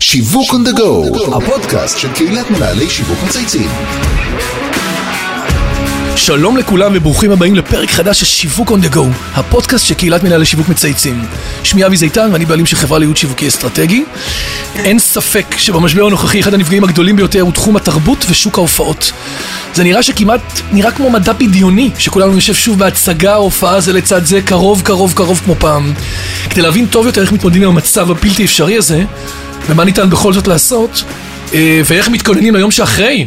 שיווק on the go, הפודקאסט של קהילת מנהלי שיווק מצייצים. שלום לכולם וברוכים הבאים לפרק חדש של שיווק on the go, הפודקאסט של קהילת מנהלי שיווק מצייצים. שמי אבי זיתן ואני בעלים של חברה לייעוד שיווקי אסטרטגי. אין ספק שבמשבר הנוכחי אחד הנפגעים הגדולים ביותר הוא תחום התרבות ושוק ההופעות. זה נראה שכמעט נראה כמו מדע בדיוני, שכולנו נשב שוב בהצגה או הופעה זה לצד זה קרוב קרוב קרוב כמו פעם. כדי להבין טוב יותר איך מתמודדים עם המצב הבלתי אפשרי הזה, ומה ניתן בכל זאת לעשות, אה, ואיך מתכוננים ליום שאחרי.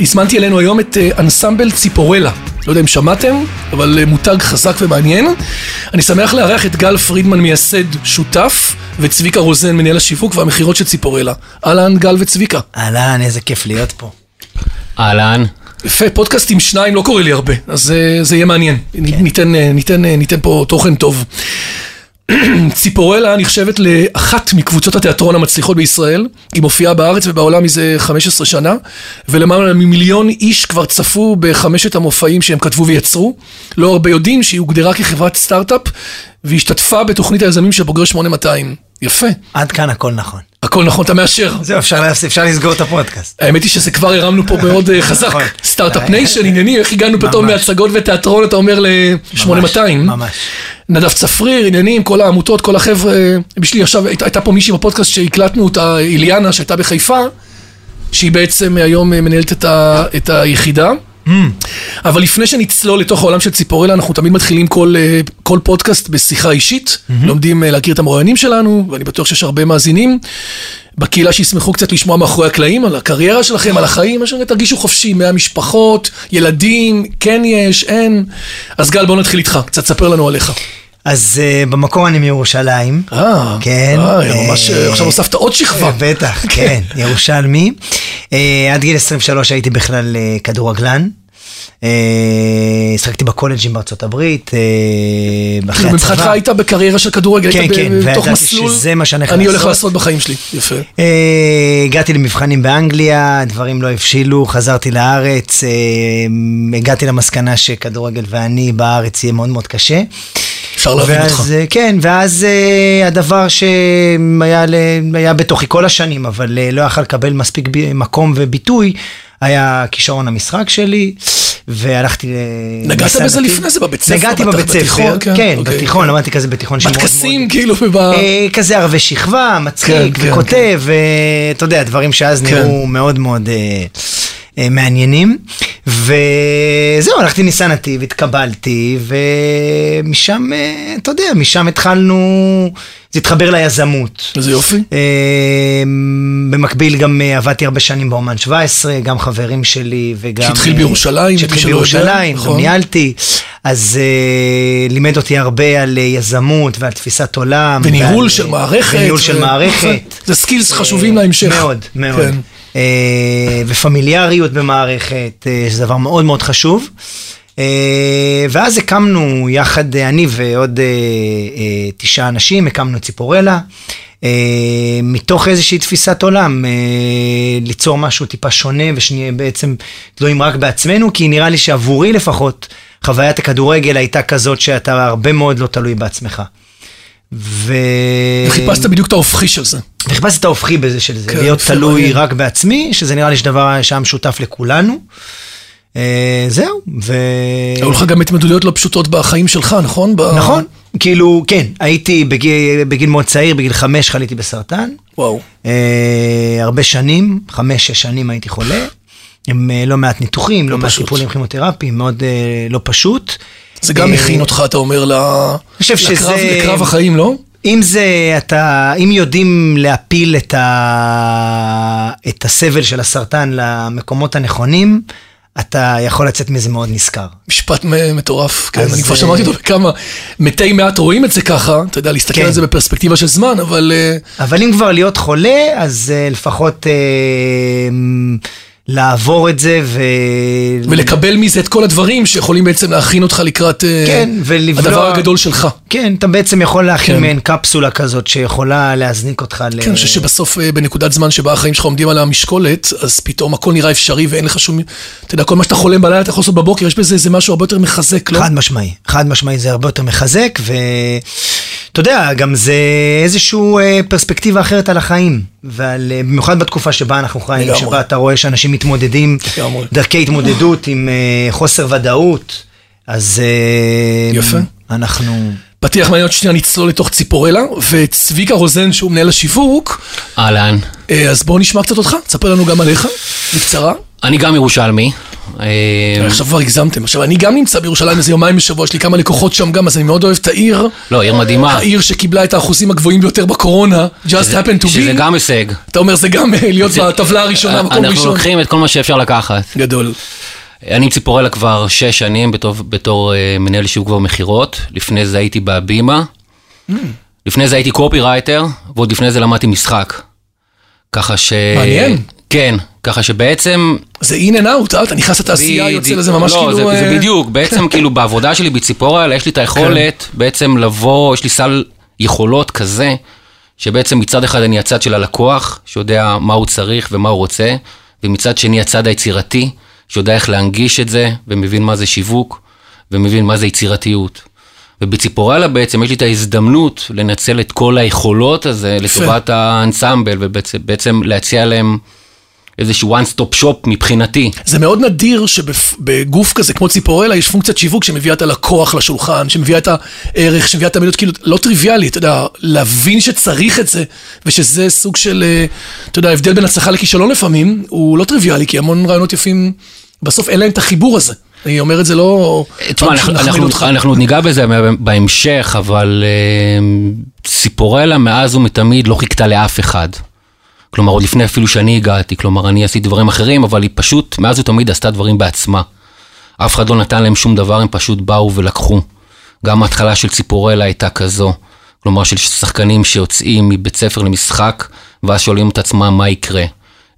הזמנתי אלינו היום את אנסמבל ציפורלה. לא יודע אם שמעתם, אבל אה, מותג חזק ומעניין. אני שמח לארח את גל פרידמן, מייסד שותף, וצביקה רוזן, מנהל השיווק והמכירות של ציפורלה. אהלן, גל וצביקה. אהלן, איזה כיף להיות פה. אהלן. יפה, פודקאסט עם שניים לא קורה לי הרבה, אז אה, זה יהיה מעניין. ניתן, אה, ניתן, ניתן פה תוכן טוב. ציפורלה נחשבת לאחת מקבוצות התיאטרון המצליחות בישראל. היא מופיעה בארץ ובעולם מזה 15 שנה, ולמעלה ממיליון איש כבר צפו בחמשת המופעים שהם כתבו ויצרו. לא הרבה יודעים שהיא הוגדרה כחברת סטארט-אפ, והשתתפה בתוכנית היזמים של בוגרי 8200. יפה. עד כאן הכל נכון. הכל נכון, אתה מאשר. זהו, אפשר, אפשר לסגור את הפודקאסט. האמת היא שזה כבר הרמנו פה מאוד אה, חזק. נכון. start-up nation, עניינים, איך הגענו פתאום. מהצגות ותיאטרון, אתה אומר ל-8200. ממש. נדב צפריר, עניינים, כל העמותות, כל החבר'ה. בשבילי עכשיו, היית- הייתה פה מישהי בפודקאסט שהקלטנו אותה, איליאנה, שהייתה בחיפה, שהיא בעצם היום אה, מנהלת את, ה, היחידה. אבל לפני שנצלול לתוך העולם של ציפורלה, אנחנו תמיד מתחילים כל, אה, כל פודקאסט בשיחה אישית. לומדים אה, להכיר את המרואיינים שלנו, ואני בטוח שיש הרבה מאזינים. בקהילה שישמחו קצת לשמוע מאחורי הקלעים, על הקריירה שלכם, על החיים, מה שאני תרגישו חופשי, מהמשפחות, ילדים, כן יש, אין. אז גל, בוא נתחיל איתך, קצת ספר לנו עליך. אז uh, במקור אני מירושלים. אה, כן. אה, ממש, אה, עכשיו הוספת עוד שכבה. אה, בטח, כן, ירושלמי. אה, עד גיל 23 הייתי בכלל אה, כדורגלן. אה, שחקתי בקולג'ים בארצות הברית, אה, אחרי כאילו מבחינתך הצבא. היית בקריירה של כדורגל, כן, היית כן, ב- בתוך מסלול, שזה מה שאני אני הולך לעשות. בחיים שלי, יפה. אה, הגעתי למבחנים באנגליה, דברים לא הבשילו, חזרתי לארץ, הגעתי למסקנה שכדורגל ואני בארץ יהיה מאוד מאוד קשה. אפשר להבין אותך. כן, ואז הדבר שהיה בתוכי כל השנים, אבל לא יכל לקבל מספיק מקום וביטוי, היה כישרון המשחק שלי, והלכתי... ל- נגעת בזה. לפני זה בבית ספר? נגעתי בבית ספר, כן, כן, אוקיי, בתיכון, כן. למדתי כזה בתיכון שמאוד מאוד... בטקסים, כאילו. אה, כזה ערבי שכבה, מצחיק, כן, כן, וכותב, ואתה יודע, דברים שאז כן. נראו מאוד מאוד אה, מעניינים. וזהו, הלכתי ניסן נתיב, התקבלתי, ומשם, אה, אתה יודע, משם התחלנו, זה התחבר ליזמות. איזה יופי. אה, במקביל גם אה, עבדתי הרבה שנים באומן 17, גם חברים שלי וגם... שהתחיל אה, בירושלים, שהתחיל בירושלים, נכון. גם ניהלתי. אז אה, לימד אותי הרבה על אה, יזמות ועל תפיסת עולם. וניהול ועל, של אה, מערכת. וניהול של ו- מערכת. זה סקילס אה, חשובים להמשך. מאוד, מאוד. כן. אה, ופמיליאריות במערכת, אה, שזה דבר מאוד מאוד חשוב. אה, ואז הקמנו יחד, אני ועוד תשעה אנשים, הקמנו ציפורלה. מתוך איזושהי תפיסת עולם, ליצור משהו טיפה שונה ושנהיה בעצם תלויים רק בעצמנו, כי נראה לי שעבורי לפחות, חוויית הכדורגל הייתה כזאת שאתה הרבה מאוד לא תלוי בעצמך. ו... וחיפשת בדיוק את ההופכי של זה. וחיפשתי את ההופכי בזה של זה, כן, להיות תלוי. רק בעצמי, שזה נראה לי שדבר שהיה משותף לכולנו. אה, זהו, ו... היו לך גם התמודדויות לא פשוטות בחיים שלך, נכון? נכון, כאילו, כן, הייתי בגיל, בגיל מאוד צעיר, בגיל חמש חליתי בסרטן. וואו. אה, הרבה שנים, חמש-שש שנים הייתי חולה, עם אה, לא מעט ניתוחים, לא מעט פשוט. טיפולים כימותרפיים, מאוד אה, לא פשוט. זה גם אה, מכין אותך, אתה אומר, ל... לקרב- שזה- לקרב החיים, לא? אם זה, אתה, אם יודעים להפיל את, ה, את הסבל של הסרטן למקומות הנכונים, אתה יכול לצאת מזה מאוד נשכר. משפט מטורף, כן, אני כבר אה, שמעתי אותו בכמה, מתי מעט רואים את זה ככה, אתה יודע, להסתכל כן. על זה בפרספקטיבה של זמן, אבל אה, אבל אם כבר להיות חולה, אז uh, לפחות uh, לעבור את זה ו... ולקבל מזה את כל הדברים שיכולים בעצם להכין אותך לקראת אה, כן, ולבלוע- הדבר הגדול שלך. כן, אתה בעצם יכול להכין כן. מעין קפסולה כזאת שיכולה להזניק אותך ל... כן, אני חושב שבסוף, אה, בנקודת זמן שבה החיים שלך עומדים על המשקולת, אז פתאום הכל נראה אפשרי ואין לך שום... אתה יודע, כל מה שאתה חולם בלילה אתה יכול לעשות בבוקר, יש בזה איזה משהו הרבה יותר מחזק, לא? חד משמעי, חד משמעי זה הרבה יותר מחזק, ואתה אתה יודע, גם זה איזושהי פרספקטיבה אחרת על החיים. ועל, אה, במיוחד בתקופה שבה אנחנו חיים. שבה אתה רואה שאנשים מתמודדים. דרכי התמודדות עם אה, חוסר ודאות, אז אה, יפה. אנחנו... פתיח מעניין עוד שנייה נצלול לתוך ציפורלה, וצביקה רוזן שהוא מנהל השיווק, אהלן. אה, אז בואו נשמע קצת אותך, תספר לנו גם עליך, בקצרה. אני גם ירושלמי. אה, עכשיו כבר הגזמתם, עכשיו אני גם נמצא בירושלים איזה יומיים בשבוע, יש לי כמה לקוחות שם גם, אז אני מאוד אוהב את העיר. לא, עיר מדהימה. העיר שקיבלה את האחוזים הגבוהים ביותר בקורונה, just happened to שזה be. גם הישג. אתה אומר זה גם אה, להיות בטבלה הראשונה, מקום אנחנו ראשון. לוקחים את כל מה שאפשר לקחת. גדול. אני עם ציפורלה כבר שש שנים בתור, בתור אה, מנהל שיווק ומכירות. לפני זה הייתי בהבימה. Mm. לפני זה הייתי קופי-רייטר, ועוד לפני זה למדתי משחק. ככה ש... מעניין. כן, ככה שבעצם... זה in and out, אה? אתה נכנס לתעשייה, יוצא. לזה ממש לא, כאילו... זה, זה אה, בדיוק, בעצם כאילו בעבודה שלי בציפורלה, יש לי את היכולת בעצם לבוא, יש לי סל יכולות כזה, שבעצם מצד אחד אני הצד של הלקוח, שיודע מה הוא צריך ומה הוא רוצה, ומצד שני הצד היצירתי, שיודע איך להנגיש את זה, ומבין מה זה שיווק, ומבין מה זה יצירתיות. ובציפורלה בעצם יש לי את ההזדמנות לנצל את כל היכולות הזה לטובת האנסמבל, ובעצם בעצם להציע להם איזשהו one stop shop מבחינתי. זה מאוד נדיר שבגוף כזה כמו ציפורלה יש פונקציית שיווק שמביאה את הלקוח לשולחן, שמביאה את הערך, שמביאה את המילות, כאילו לא טריוויאלי, אתה יודע, להבין שצריך את זה, ושזה סוג של, אה, אתה יודע, ההבדל בין הצלחה לכישלון לפעמים, הוא לא טריוויאלי, כי המון רעיונות יפים, בסוף אין להם את החיבור הזה. אני אומר את זה לא... תשמע, אנחנו. אנחנו עוד ניגע בזה בהמשך, אבל אה, ציפורלה מאז ומתמיד לא חיכתה לאף אחד. כלומר, עוד לפני אפילו שאני הגעתי, כלומר, אני עשיתי דברים אחרים, אבל היא פשוט, מאז ומתמיד עשתה דברים בעצמה. אף אחד לא נתן להם שום דבר, הם פשוט באו ולקחו. גם ההתחלה של ציפורלה הייתה כזו. כלומר, של שחקנים שיוצאים מבית ספר למשחק, ואז שואלים את עצמם מה יקרה.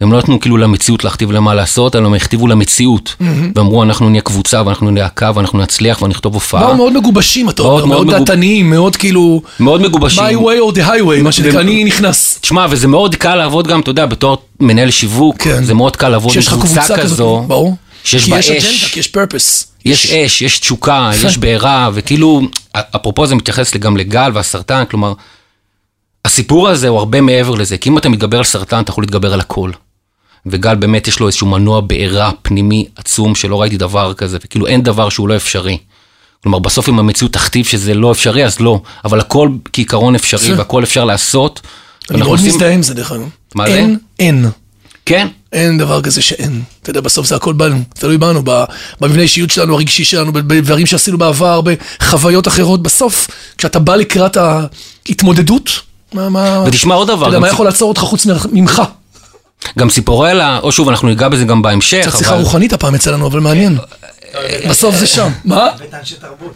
הם לא נתנו כאילו למציאות להכתיב להם מה לעשות, אלא הם הכתיבו למציאות. ואמרו, אנחנו נהיה קבוצה, ואנחנו נהיה הקו, ואנחנו נצליח, ונכתוב הופעה. באו מאוד מגובשים, אתה אומר, מאוד מאוד מגוב- דעתניים, מאוד כאילו... מאוד מגובשים. my way or the highway, מה שנקרא, אני נכנס. תשמע, וזה מאוד קל לעבוד גם, אתה יודע, בתור מנהל שיווק, כן. זה מאוד קל לעבוד עם קבוצה כזאת, כזו, ברור. שיש כי בה יש אש. אג'נדה, כי יש purpose. יש אש, יש תשוקה, יש בעירה, וכאילו, אפרופו זה מתייחס גם לגל והסרטן, כלומר, הסיפור הזה הוא הרבה מעבר לזה, כי אם אתה מתגבר על סרטן, אתה יכול להתגבר על הכל. וגל באמת יש לו איזשהו מנוע בעירה פנימי עצום, שלא ראיתי דבר כזה, וכאילו אין דבר שהוא לא אפשרי. כלומר, בסוף אם המציאות תכתיב שזה לא אפשרי, אז לא, אבל הכל כעיקרון אפשרי. והכל אפשר לעשות. אני מאוד עושים- מזדהה עם זה דרך אגב. מה זה? אין, אין. כן, אין דבר כזה שאין. אתה יודע, בסוף זה הכל בנו, תלוי בנו, במבנה האישיות שלנו, הרגשי שלנו, בדברים שעשינו בעבר, בחוויות אחרות. בסוף, כשאתה בא לקראת ההתמודדות, מה, מה... ותשמע עוד אתה דבר, יודע, גם מה יכול לעצור אותך חוץ ממך? גם ציפורלה, או שוב, אנחנו ניגע בזה גם בהמשך, קצת שיחה. רוחנית הפעם אצלנו, אבל מעניין. בסוף זה שם. מה?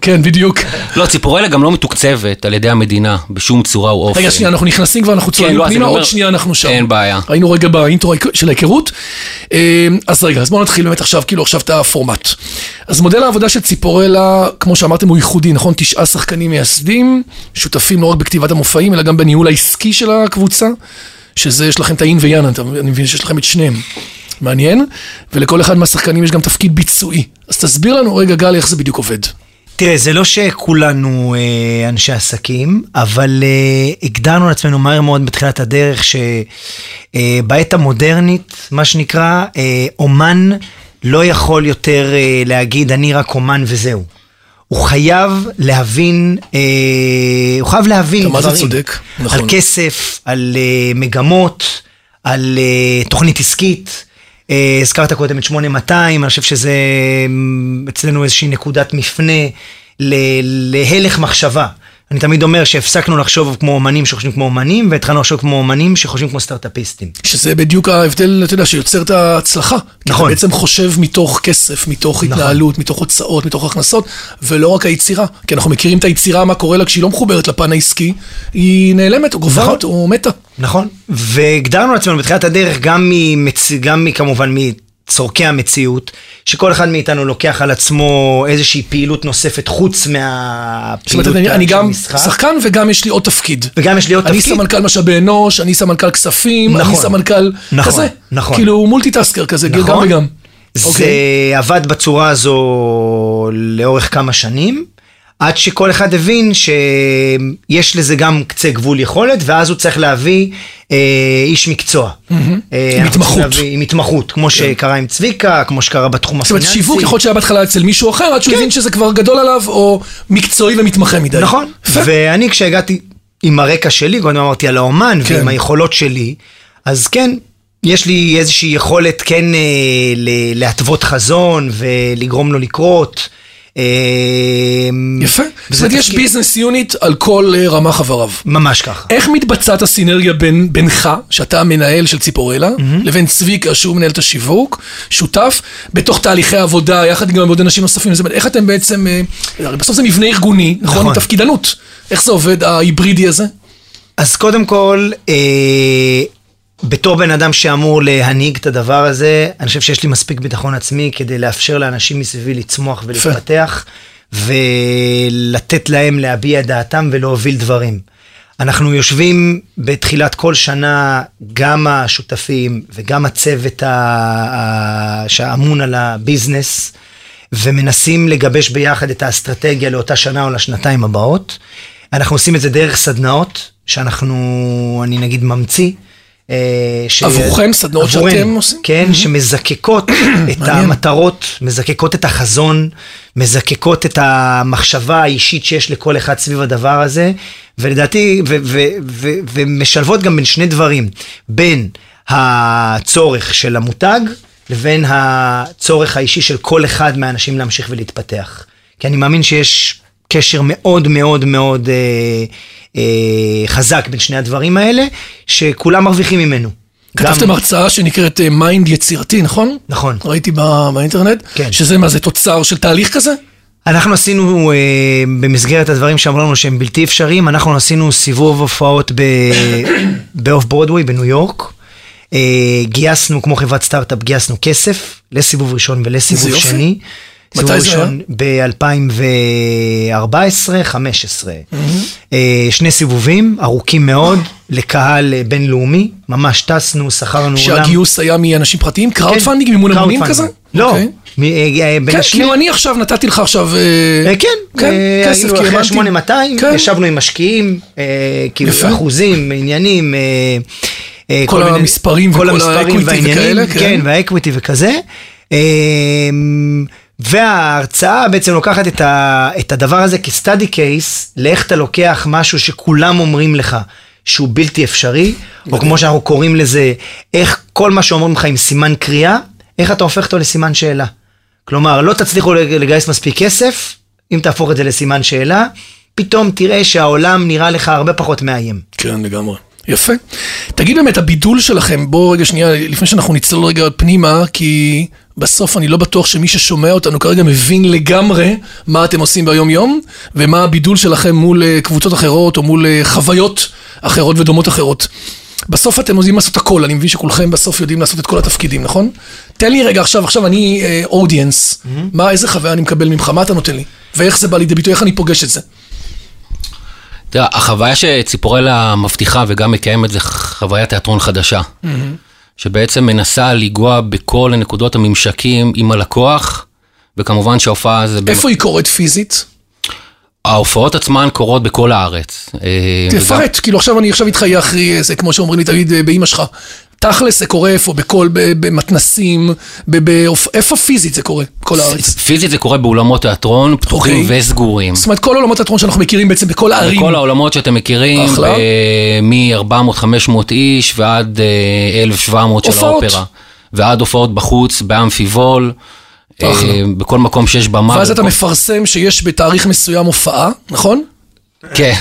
כן, בדיוק. לא, ציפורלה גם לא מתוקצבת על ידי המדינה, בשום צורה או אופן. רגע, שנייה, אנחנו נכנסים כבר, אנחנו צוללים לא, אז פנימה, עוד שנייה אנחנו שם. אין בעיה. היינו רגע באינטרו של ההיכרות. אה, אז רגע, אז בואו נתחיל באמת עכשיו, כאילו עכשיו את הפורמט. אז מודל העבודה של ציפורלה, כמו שאמרתם, הוא ייחודי, נכון? תשעה שחקנים מייסדים, שותפים לא רק בכתיבת המופעים, אלא גם בניהול העסקי של הקבוצה, שזה, יש לכם את האין ויאן, אני מבין שיש לכם את שניהם. מעניין, ולכל אחד מהשחקנים יש גם תפקיד ביצועי. אז תסביר לנו רגע, גל, איך זה בדיוק עובד. תראה, זה לא שכולנו אה, אנשי עסקים, אבל אה, הגדרנו לעצמנו מהר מאוד בתחילת הדרך שבעת המודרנית, מה שנקרא, אה, אומן לא יכול יותר אה, להגיד אני רק אומן וזהו. הוא חייב להבין, אה, הוא חייב להבין דברים. זה צודק, נכון. על כסף, על אה, מגמות, על אה, תוכנית עסקית. אה, הזכרת קודם את 8200, אני חושב שזה אה, אצלנו איזושהי נקודת מפנה ל- להלך מחשבה. אני תמיד אומר שהפסקנו לחשוב כמו אומנים שחושבים כמו אומנים, והתחלנו לחשוב כמו אומנים שחושבים כמו סטארט-אפיסטים. שזה בדיוק ההבדל, אתה יודע, שיוצר את ההצלחה. נכון. אתה בעצם חושב מתוך כסף, מתוך התנהלות, מתוך הוצאות, מתוך הכנסות, ולא רק היצירה. כי אנחנו מכירים את היצירה, מה קורה לה כשהיא לא מחוברת לפן העסקי, היא נעלמת, או גוברת, או מתה. נכון. והגדרנו לעצמנו בתחילת הדרך גם, ממצ... גם כמובן מצורכי המציאות, שכל אחד מאיתנו לוקח על עצמו איזושהי פעילות נוספת חוץ זאת אומרת, מהפעילות אני, אני של גם המשחק. שחקן וגם יש לי עוד תפקיד. וגם יש לי עוד אני תפקיד. סמנכ"ל משאבי אנוש, אני סמנכ"ל כספים, אני נכון. סמנכ"ל נכון, כזה. נכון. כאילו multitasker כזה, גם נכון. וגם. זה אוקיי. עבד בצורה הזו לאורך כמה שנים, עד שכל אחד הבין שיש לזה גם קצה גבול יכולת, ואז הוא צריך להביא אה, איש מקצוע. אה, עם התמחות. להביא- עם התמחות, כמו שקרה עם צביקה, כמו שקרה בתחום זאת אומרת, הפיננסי. שיווק יכול להיות שהיה בהתחלה אצל מישהו אחר, עד שהוא כן. הבין שזה כבר גדול עליו, או מקצועי ומתמחה מדי. נכון. ואני כשהגעתי עם הרקע שלי, קודם אמרתי על האומן, כן. ועם היכולות שלי, אז כן, יש לי איזושהי יכולת כן אה, להתוות חזון ולגרום לו לקרות. אה, יפה. זאת אומרת, יש ביזנס יוניט על כל אה, רמה חבריו. ממש ככה. איך מתבצעת הסינרגיה בין, בינך, שאתה המנהל של ציפורלה, לבין צביקה, שהוא מנהל את השיווק, שותף, בתוך תהליכי עבודה, יחד גם עם עוד אנשים נוספים, זאת אומרת, איך אתם בעצם, אה, הרי בסוף זה מבנה ארגוני, נכון? נכון. תפקידנות. איך זה עובד, ההיברידי הזה? אז קודם כל, אה, בתור בן אדם שאמור להנהיג את הדבר הזה, אני חושב שיש לי מספיק ביטחון עצמי כדי לאפשר לאנשים מסביבי לצמוח ולהתפתח, ולתת להם להביע את דעתם ולהוביל דברים. אנחנו יושבים בתחילת כל שנה, גם השותפים וגם הצוות ה- שאמון על הביזנס, ומנסים לגבש ביחד את האסטרטגיה לאותה שנה או לשנתיים הבאות. אנחנו עושים את זה דרך סדנאות, שאנחנו, אני נגיד, ממציא. אה, ש- עבורכם? סדנאות עבורנו, שאתם עושים? כן, שמזקקות את. המטרות, מזקקות את החזון, מזקקות את המחשבה האישית שיש לכל אחד סביב הדבר הזה, ולדעתי, ו- ו- ו- ומשלבות גם בין שני דברים, בין הצורך של המותג, לבין הצורך האישי של כל אחד מהאנשים להמשיך ולהתפתח. כי אני מאמין שיש קשר מאוד מאוד מאוד אה, אה, חזק בין שני הדברים האלה, שכולם מרוויחים ממנו. כתבתם גם- הרצאה שנקראת mind יצירתי, נכון? נכון. ראיתי ב- באינטרנט. כן. שזה מה, זה תוצר של תהליך כזה? אנחנו עשינו, אה, במסגרת הדברים שאמרו לנו שהם בלתי אפשריים, אנחנו עשינו סיבוב הופעות ב off Broadway בניו יורק. אה, גייסנו, כמו חברת סטארט-אפ, גייסנו כסף לסיבוב ראשון ולסיבוב יופי. מתי זה ראשון ב-2014-2015. אה, שני סיבובים ארוכים מאוד, לקהל אה, בינלאומי, ממש טסנו, שכרנו אולם. שהגיוס היה מאנשים פרטיים? crowd funding, מימון המונים. כזה? לא, אוקיי. מ- אה, כן, כאילו אני עכשיו נתתי לך עכשיו... כן, כן, כסף, כי אחרי האמנתי. 8200, כן. ישבנו עם משקיעים, כאילו. אחוזים, עניינים, כל מיני- המספרים כל וכל המספרים ה equity והעניינים, וכאלה, כן. כן, וה equity וכזה. אה, וההרצאה בעצם לוקחת את, ה, את הדבר הזה כ study case, לאיך אתה לוקח משהו שכולם אומרים לך שהוא בלתי אפשרי, או כמו שאנחנו קוראים לזה, איך כל מה שאומרים לך עם סימן קריאה, איך אתה הופך אותו לסימן שאלה. כלומר, לא תצליחו לגייס מספיק כסף, אם תהפוך את זה לסימן שאלה, פתאום תראה שהעולם נראה לך הרבה פחות מאיים. כן, לגמרי. יפה. תגיד באמת, הבידול שלכם, בוא רגע שנייה, לפני שאנחנו נצלול רגע פנימה, כי בסוף אני לא בטוח שמי ששומע אותנו כרגע מבין לגמרי מה אתם עושים ביום-יום, ומה הבידול שלכם מול אה, קבוצות אחרות, או מול אה, חוויות אחרות ודומות אחרות. בסוף אתם יודעים לעשות הכל, אני מבין שכולכם בסוף יודעים לעשות את כל התפקידים, נכון? תן לי רגע עכשיו, עכשיו אני אודיאנס, מה, איזה חוויה אני מקבל ממך, מה אתה נותן לי? ואיך זה בא לידי ביטוי, איך אני פוגש את זה? תראה, החוויה שציפורלה מבטיחה וגם מקיימת זה חוויית תיאטרון חדשה. שבעצם מנסה לנגוע בכל הנקודות הממשקים עם הלקוח, וכמובן שההופעה זה... איפה היא קורית פיזית? ההופעות עצמן קורות בכל הארץ. אה, וגם- תפרט, כאילו עכשיו אני עכשיו איתך יחרי, זה כמו שאומרים לי תמיד אה, באמא שלך. תכלס זה קורה איפה? בכל, במתנסים, איפה פיזית זה קורה? בכל הארץ. פיזית זה קורה באולמות תיאטרון, פתוחים אוקיי. וסגורים. זאת אומרת, כל עולמות התיאטרון שאנחנו מכירים בעצם בכל הערים. בכל העולמות שאתם מכירים, אחלה. מ-400-500 איש ועד אה, 1,700 של הופעות. האופרה. ועד הופעות בחוץ, באמפיבול, אה, אחלה. בכל מקום שיש במה. ואז אתה מפרסם שיש בתאריך מסוים הופעה, נכון? כן,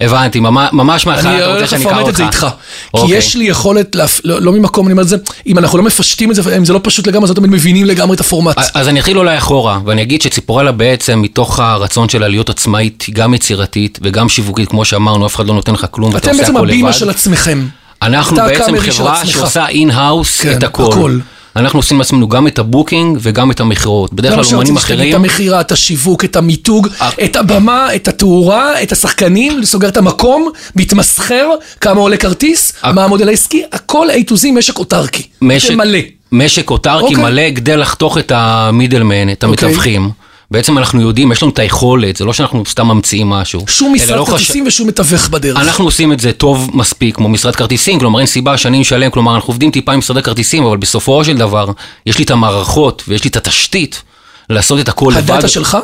הבנתי, ממש- מההתחלה אני אתה רוצה הולך שאני אקרא לפרמט אותך. את זה איתך. כי אוקיי. יש לי יכולת, לא לא ממקום, אני אומר את זה, אם אנחנו לא מפשטים את זה, אם זה לא פשוט לגמרי, אז לא תמיד מבינים לגמרי את הפורמט. אז אני אתחיל אולי אחורה, ואני אגיד שציפורלה בעצם, מתוך הרצון שלה להיות עצמאית, היא גם יצירתית וגם שיווקית, כמו שאמרנו, אף אחד לא נותן לך כלום, ואתה אתם עושה בעצם הכל הבימה לבד. של עצמכם. אנחנו בעצם חברה. שעושה in-house כן, את הכל. אנחנו עושים לעצמנו גם את ה booking וגם את המכירות. בדרך כלל אומנים אחרים... את המכירה, את השיווק, את המיתוג, אה. את הבמה, את התאורה, את השחקנים, סוגר את המקום, מתמסחר, כמה עולה כרטיס. מה המודל העסקי, הכל A to Z משק אוטרקי. משק, מלא. משק אוטרקי אוקיי. מלא כדי לחתוך את המידלמן, את אוקיי. המתווכים. בעצם אנחנו יודעים, יש לנו את היכולת, זה לא שאנחנו סתם ממציאים משהו. שום משרד לא חש- כרטיסים ושום מתווך בדרך. אנחנו עושים את זה טוב מספיק, כמו משרד כרטיסים, כלומר אין סיבה שאני משלם, כלומר אנחנו עובדים טיפה עם משרדי כרטיסים, אבל בסופו של דבר, יש לי את המערכות ויש לי את התשתית לעשות את הכל לבד. ה data שלך?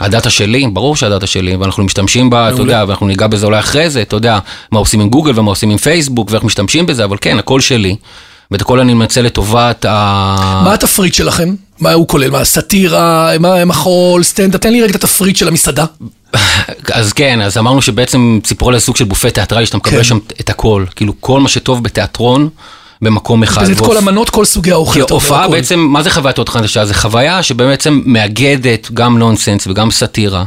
ה data שלי, ברור שה data שלי, ואנחנו משתמשים בה, אתה. יודע, ואנחנו ניגע בזה אולי אחרי זה, אתה יודע, מה עושים עם גוגל ומה עושים עם פייסבוק, ואיך משתמשים בזה, אבל כן, הכל שלי. ואת הכל אני מנצל לטובת ה... מה התפריט שלכם? מה הוא כולל? מה, סאטירה, מה, מחול, סטנדאפ? תן לי רגע את התפריט של המסעדה. אז כן, אז אמרנו שבעצם ציפורלה זה סוג של בופה תיאטרלי, שאתה מקבל כן. שם את הכל. כאילו, כל מה שטוב בתיאטרון, במקום אחד. וזה את כל המנות, כל סוגי האוכל. כי הופעה. בעצם, מה זה חוויית עוד חדשה? זה חוויה שבעצם מאגדת גם נונסנס וגם סאטירה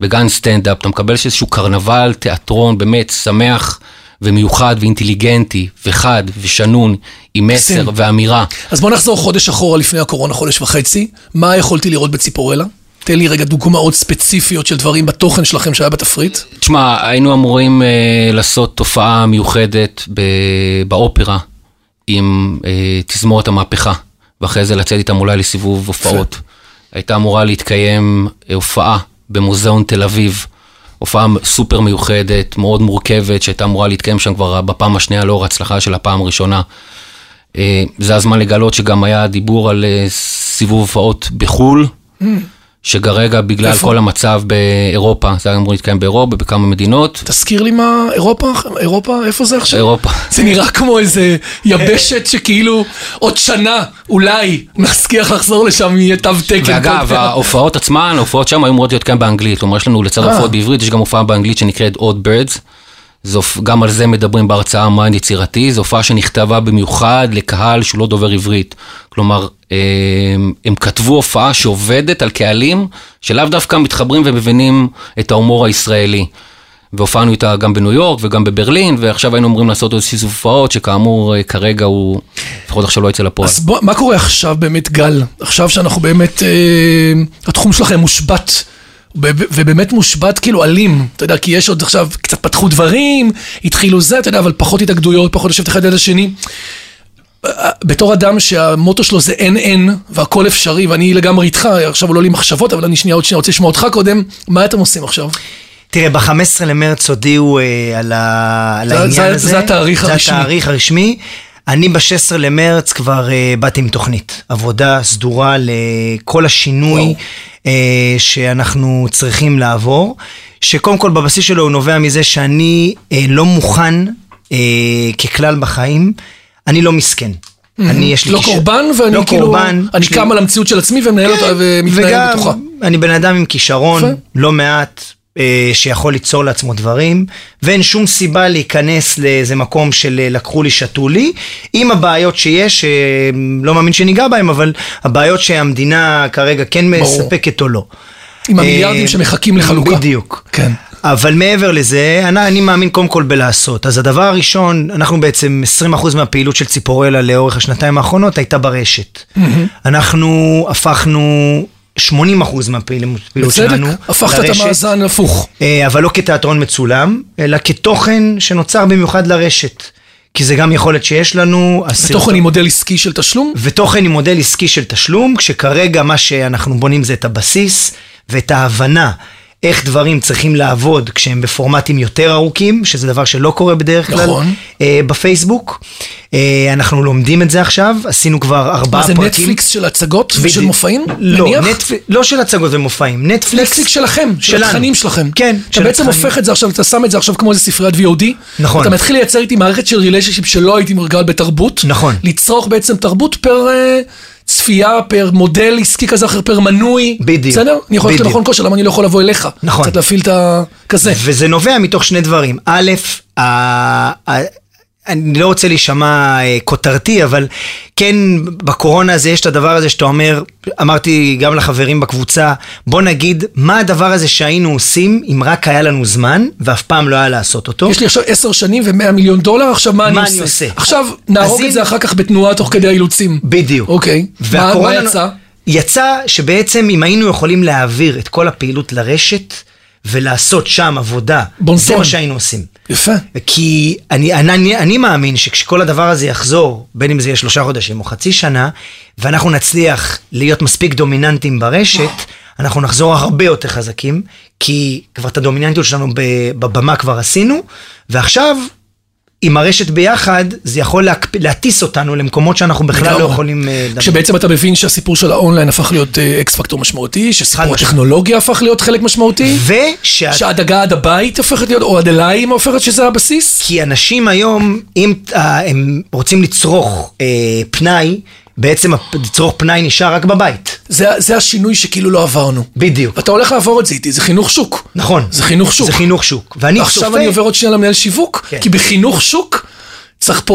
וגם סטנדאפ. אתה מקבל איזשהו קרנבל, תיאטרון באמת שמח ומיוחד ואינטליגנטי וחד ושנון, עם מסר. ואמירה. אז בוא נחזור חודש אחורה לפני הקורונה, חודש וחצי. מה יכולתי לראות בציפורלה? תן לי רגע דוגמאות ספציפיות של דברים בתוכן שלכם שהיה בתפריט. תשמע, היינו אמורים אה, לעשות תופעה מיוחדת ב- באופרה עם אה, תזמורת המהפכה, ואחרי זה לצאת איתם אולי לסיבוב הופעות. הייתה אמורה להתקיים אה, הופעה במוזיאון תל אביב, הופעה סופר מיוחדת, מאוד מורכבת, שהייתה אמורה להתקיים שם כבר בפעם השנייה לאור ההצלחה של הפעם הראשונה. אה, זה הזמן לגלות שגם היה דיבור על אה, סיבוב הופעות בחו"ל, שכרגע בגלל איפה? כל המצב באירופה, זה היה אמור להתקיים באירופה, בכמה מדינות. תזכיר לי מה, אירופה? אירופה? איפה זה עכשיו? אירופה. זה נראה כמו איזה יבשת שכאילו עוד שנה, אולי, נצליח לחזור לשם, יהיה תו תקן. ואגב. ההופעות עצמן, ההופעות שם היו אמורות להיות כאן באנגלית. כלומר, יש לנו לצד אה. ההופעות בעברית, יש גם הופעה באנגלית שנקראת Odd Birds. זו, גם על זה מדברים בהרצאה mind יצירתי, זו הופעה שנכתבה במיוחד לקהל שהוא לא דובר עברית. כלומר, הם, הם כתבו הופעה שעובדת על קהלים שלאו דווקא מתחברים ומבינים את ההומור הישראלי. והופענו איתה גם בניו יורק וגם בברלין, ועכשיו היינו אמורים לעשות סיבוב הופעות, שכאמור, אה, כרגע הוא, לפחות עכשיו לא יצא לפועל. אז בוא, מה קורה עכשיו באמת, גל? עכשיו שאנחנו באמת, אה, התחום שלכם מושבת, ובאמת מושבת כאילו אלים, אתה יודע, כי יש עוד עכשיו, קצת פתחו דברים, התחילו זה, אתה יודע, אבל פחות התאגדויות, פחות לשבת אחד ליד השני. אה, בתור אדם שהמוטו שלו זה אין אין והכל אפשרי ואני לגמרי איתך, עכשיו עולה לי מחשבות אבל אני שנייה עוד שנייה רוצה לשמוע אותך קודם, מה אתם עושים עכשיו? תראה, ב-15 למרץ הודיעו אה, על, ה... על העניין זה- הזה. זה התאריך הרשמי. זה התאריך הרשמי. אני ב-16 למרץ כבר אה, באתי עם תוכנית עבודה סדורה לכל השינוי וואו. אה, שאנחנו צריכים לעבור, שקודם כל בבסיס שלו הוא נובע מזה שאני אה, לא מוכן אה, ככלל בחיים, אני לא מסכן. אני יש לי... לא קורבן ואני לא כאילו, קורבן, אני קם על המציאות של עצמי ומנהל אותה ומתנהל בתוכה. אני בן אדם עם כישרון. לא מעט, שיכול ליצור לעצמו דברים, ואין שום סיבה להיכנס לאיזה מקום של אה, לקחו לי, שתו לי, עם הבעיות שיש, אה, לא מאמין שניגע בהם, אבל הבעיות שהמדינה כרגע כן ברור. מספקת או לא. עם המיליארדים אה, שמחכים לחלוקה. בדיוק. כן. אבל מעבר לזה, אני, אני מאמין קודם כל בלעשות. אז הדבר הראשון, אנחנו בעצם 20% מהפעילות של ציפורלה לאורך השנתיים האחרונות הייתה ברשת. אנחנו הפכנו 80% מהפעילות בצדק, שלנו הפכת את לרשת, המאזן הפוך. אה, אבל לא כתיאטרון מצולם, אלא כתוכן שנוצר במיוחד לרשת. כי זה גם יכולת שיש לנו. הסרטון- תוכן עם מודל עסקי של תשלום? ותוכן עם מודל עסקי של תשלום, כשכרגע מה שאנחנו בונים זה את הבסיס ואת ההבנה איך דברים צריכים לעבוד כשהם בפורמטים יותר ארוכים, שזה דבר שלא קורה בדרך כלל נכון. אה, בפייסבוק. אה, אנחנו לומדים את זה עכשיו, עשינו כבר ארבעה מה זה פרקים. נטפליקס של הצגות ושל בדיוק. מופעים? לא, נניח? נטפ... לא של הצגות ומופעים, נטפליקס. נטפליקס שלכם, של. התכנים שלכם. כן, אתה של בעצם התכנים. הופך את זה עכשיו, אתה שם את זה עכשיו כמו איזה ספריית VOD. נכון. אתה מתחיל לייצר איתי מערכת של relationship שלא הייתי מורגל בתרבות. נכון. לצרוך בעצם תרבות per אה, צפייה, פר מודל עסקי כזה אחר, per מנוי. בדיוק. בסדר? אני יכול ללכת. למכון כושר, למה אני לא יכול לבוא אליך? נכון. קצת להפעיל את ה... כזה. וזה נובע מתוך שני דברים. א', אני לא רוצה להישמע אה, כותרתי, אבל כן, בקורונה הזה יש את הדבר הזה שאתה אומר, אמרתי גם לחברים בקבוצה, בוא נגיד, מה הדבר הזה שהיינו עושים אם רק היה לנו זמן, ואף פעם לא היה לעשות אותו? יש לי עכשיו עשר שנים ומאה מיליון דולר, עכשיו מה אני מה עושה? אני עושה? עכשיו נהרוג את זה אם- אחר כך בתנועה תוך כדי האילוצים. בדיוק. אוקיי. מה- מה והקורונה- יצא? יצא שבעצם אם היינו יכולים להעביר את כל הפעילות לרשת, ולעשות שם עבודה, בונסון. זה מה שהיינו עושים. יפה. כי אני, אני, אני מאמין שכשכל הדבר הזה יחזור, בין אם זה יהיה שלושה חודשים או חצי שנה, ואנחנו נצליח להיות מספיק דומיננטים ברשת, אנחנו נחזור הרבה יותר חזקים, כי כבר את הדומיננטיות שלנו בבמה כבר עשינו, ועכשיו, עם הרשת ביחד, זה יכול להקפ... להטיס אותנו למקומות שאנחנו בכלל לא. יכולים... אה, לדמיין. כשבעצם אתה מבין שהסיפור של האונליין הפך להיות אה, אקס פקטור משמעותי, שסיפור. הטכנולוגיה הפך להיות חלק משמעותי, ושה... שהדגה עד הבית הופכת להיות, או עד אליים הופכת שזה הבסיס. כי אנשים היום, אם אה, הם רוצים לצרוך אה, פנאי, בעצם לצרוך פנאי נשאר רק בבית. זה, זה השינוי שכאילו לא עברנו. בדיוק. ואתה הולך לעבור את זה איתי, זה חינוך שוק. נכון. זה חינוך שוק. זה חינוך שוק. ואני עכשיו צופה... אני עובר עוד שנייה למנהל שיווק, כן. כי בחינוך שוק צריך פה,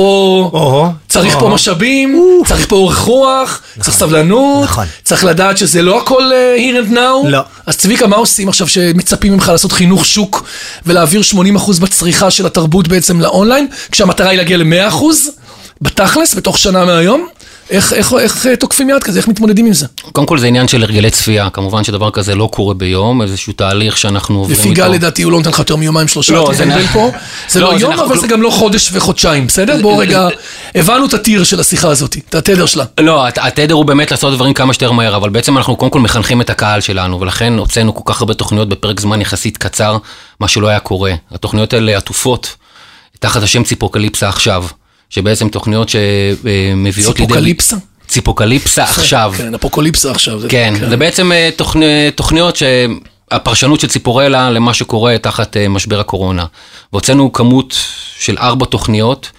או-הו, צריך פה או-הו. משאבים, צריך פה אורך רוח, צריך סבלנות, נכון. צריך לדעת שזה לא הכל אה, here and now. לא. אז צביקה, מה עושים עכשיו שמצפים ממך לעשות חינוך שוק ולהעביר 80% בצריכה של התרבות בעצם לאונליין, כשהמטרה היא להגיע ל-100% בתכלס, בתוך שנה מהיום? איך, איך, איך אה, תוקפים יד כזה? איך מתמודדים עם זה? קודם כל זה עניין של הרגלי צפייה, כמובן שדבר כזה לא קורה ביום, איזשהו תהליך שאנחנו עוברים לפי איתו. גל לדעתי הוא לא נותן לך יותר מיומיים שלושה, לא, זה נ- פה. זה לא, לא זה יום, נכון, אבל זה גם לא חודש וחודשיים, בסדר? בואו רגע, הבנו את הטיר של השיחה הזאת, את התדר שלה. לא, הת- התדר הוא באמת לעשות דברים כמה שיותר מהר, אבל בעצם אנחנו קודם כל מחנכים את הקהל שלנו, ולכן הוצאנו כל כך הרבה תוכניות בפרק זמן יחסית קצר, מה שלא היה קורה. התוכניות האלה עטופות תחת השם ציפוקליפסה עכשיו, שבעצם תוכניות שמביאות לידי... ציפוקליפסה? ציפוקליפסה עכשיו. כן, אפוקוליפסה עכשיו. זה- כן, זה בעצם אה, תוכני- תוכניות שהפרשנות של ציפורלה למה שקורה תחת אה, משבר הקורונה. והוצאנו כמות של ארבע תוכניות,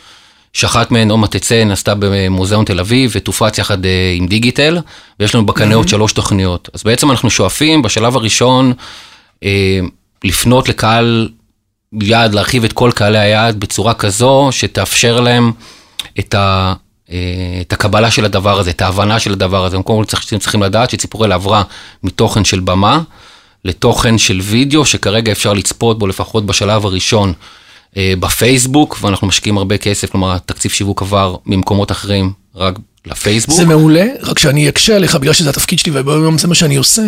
שאחת מהן עוד מעט תצא, נעשתה במוזיאון תל אביב ותופץ יחד אה, עם דיגיטל, ויש לנו בקנה עוד שלוש תוכניות. אז בעצם אנחנו שואפים בשלב הראשון אה, לפנות לקהל יעד, להרחיב את כל קהלי היעד בצורה כזו שתאפשר להם את, ה, אה, את הקבלה של הדבר הזה, את ההבנה של הדבר הזה. קודם כל צריכים, צריכים לדעת שציפורל עברה מתוכן של במה לתוכן של וידאו, שכרגע אפשר לצפות בו לפחות בשלב הראשון אה, בפייסבוק, ואנחנו משקיעים הרבה כסף, כלומר התקציב שיווק עבר ממקומות אחרים רק לפייסבוק. זה מעולה, רק שאני אקשה עליך, בגלל שזה התפקיד שלי וביום זה מה שאני עושה,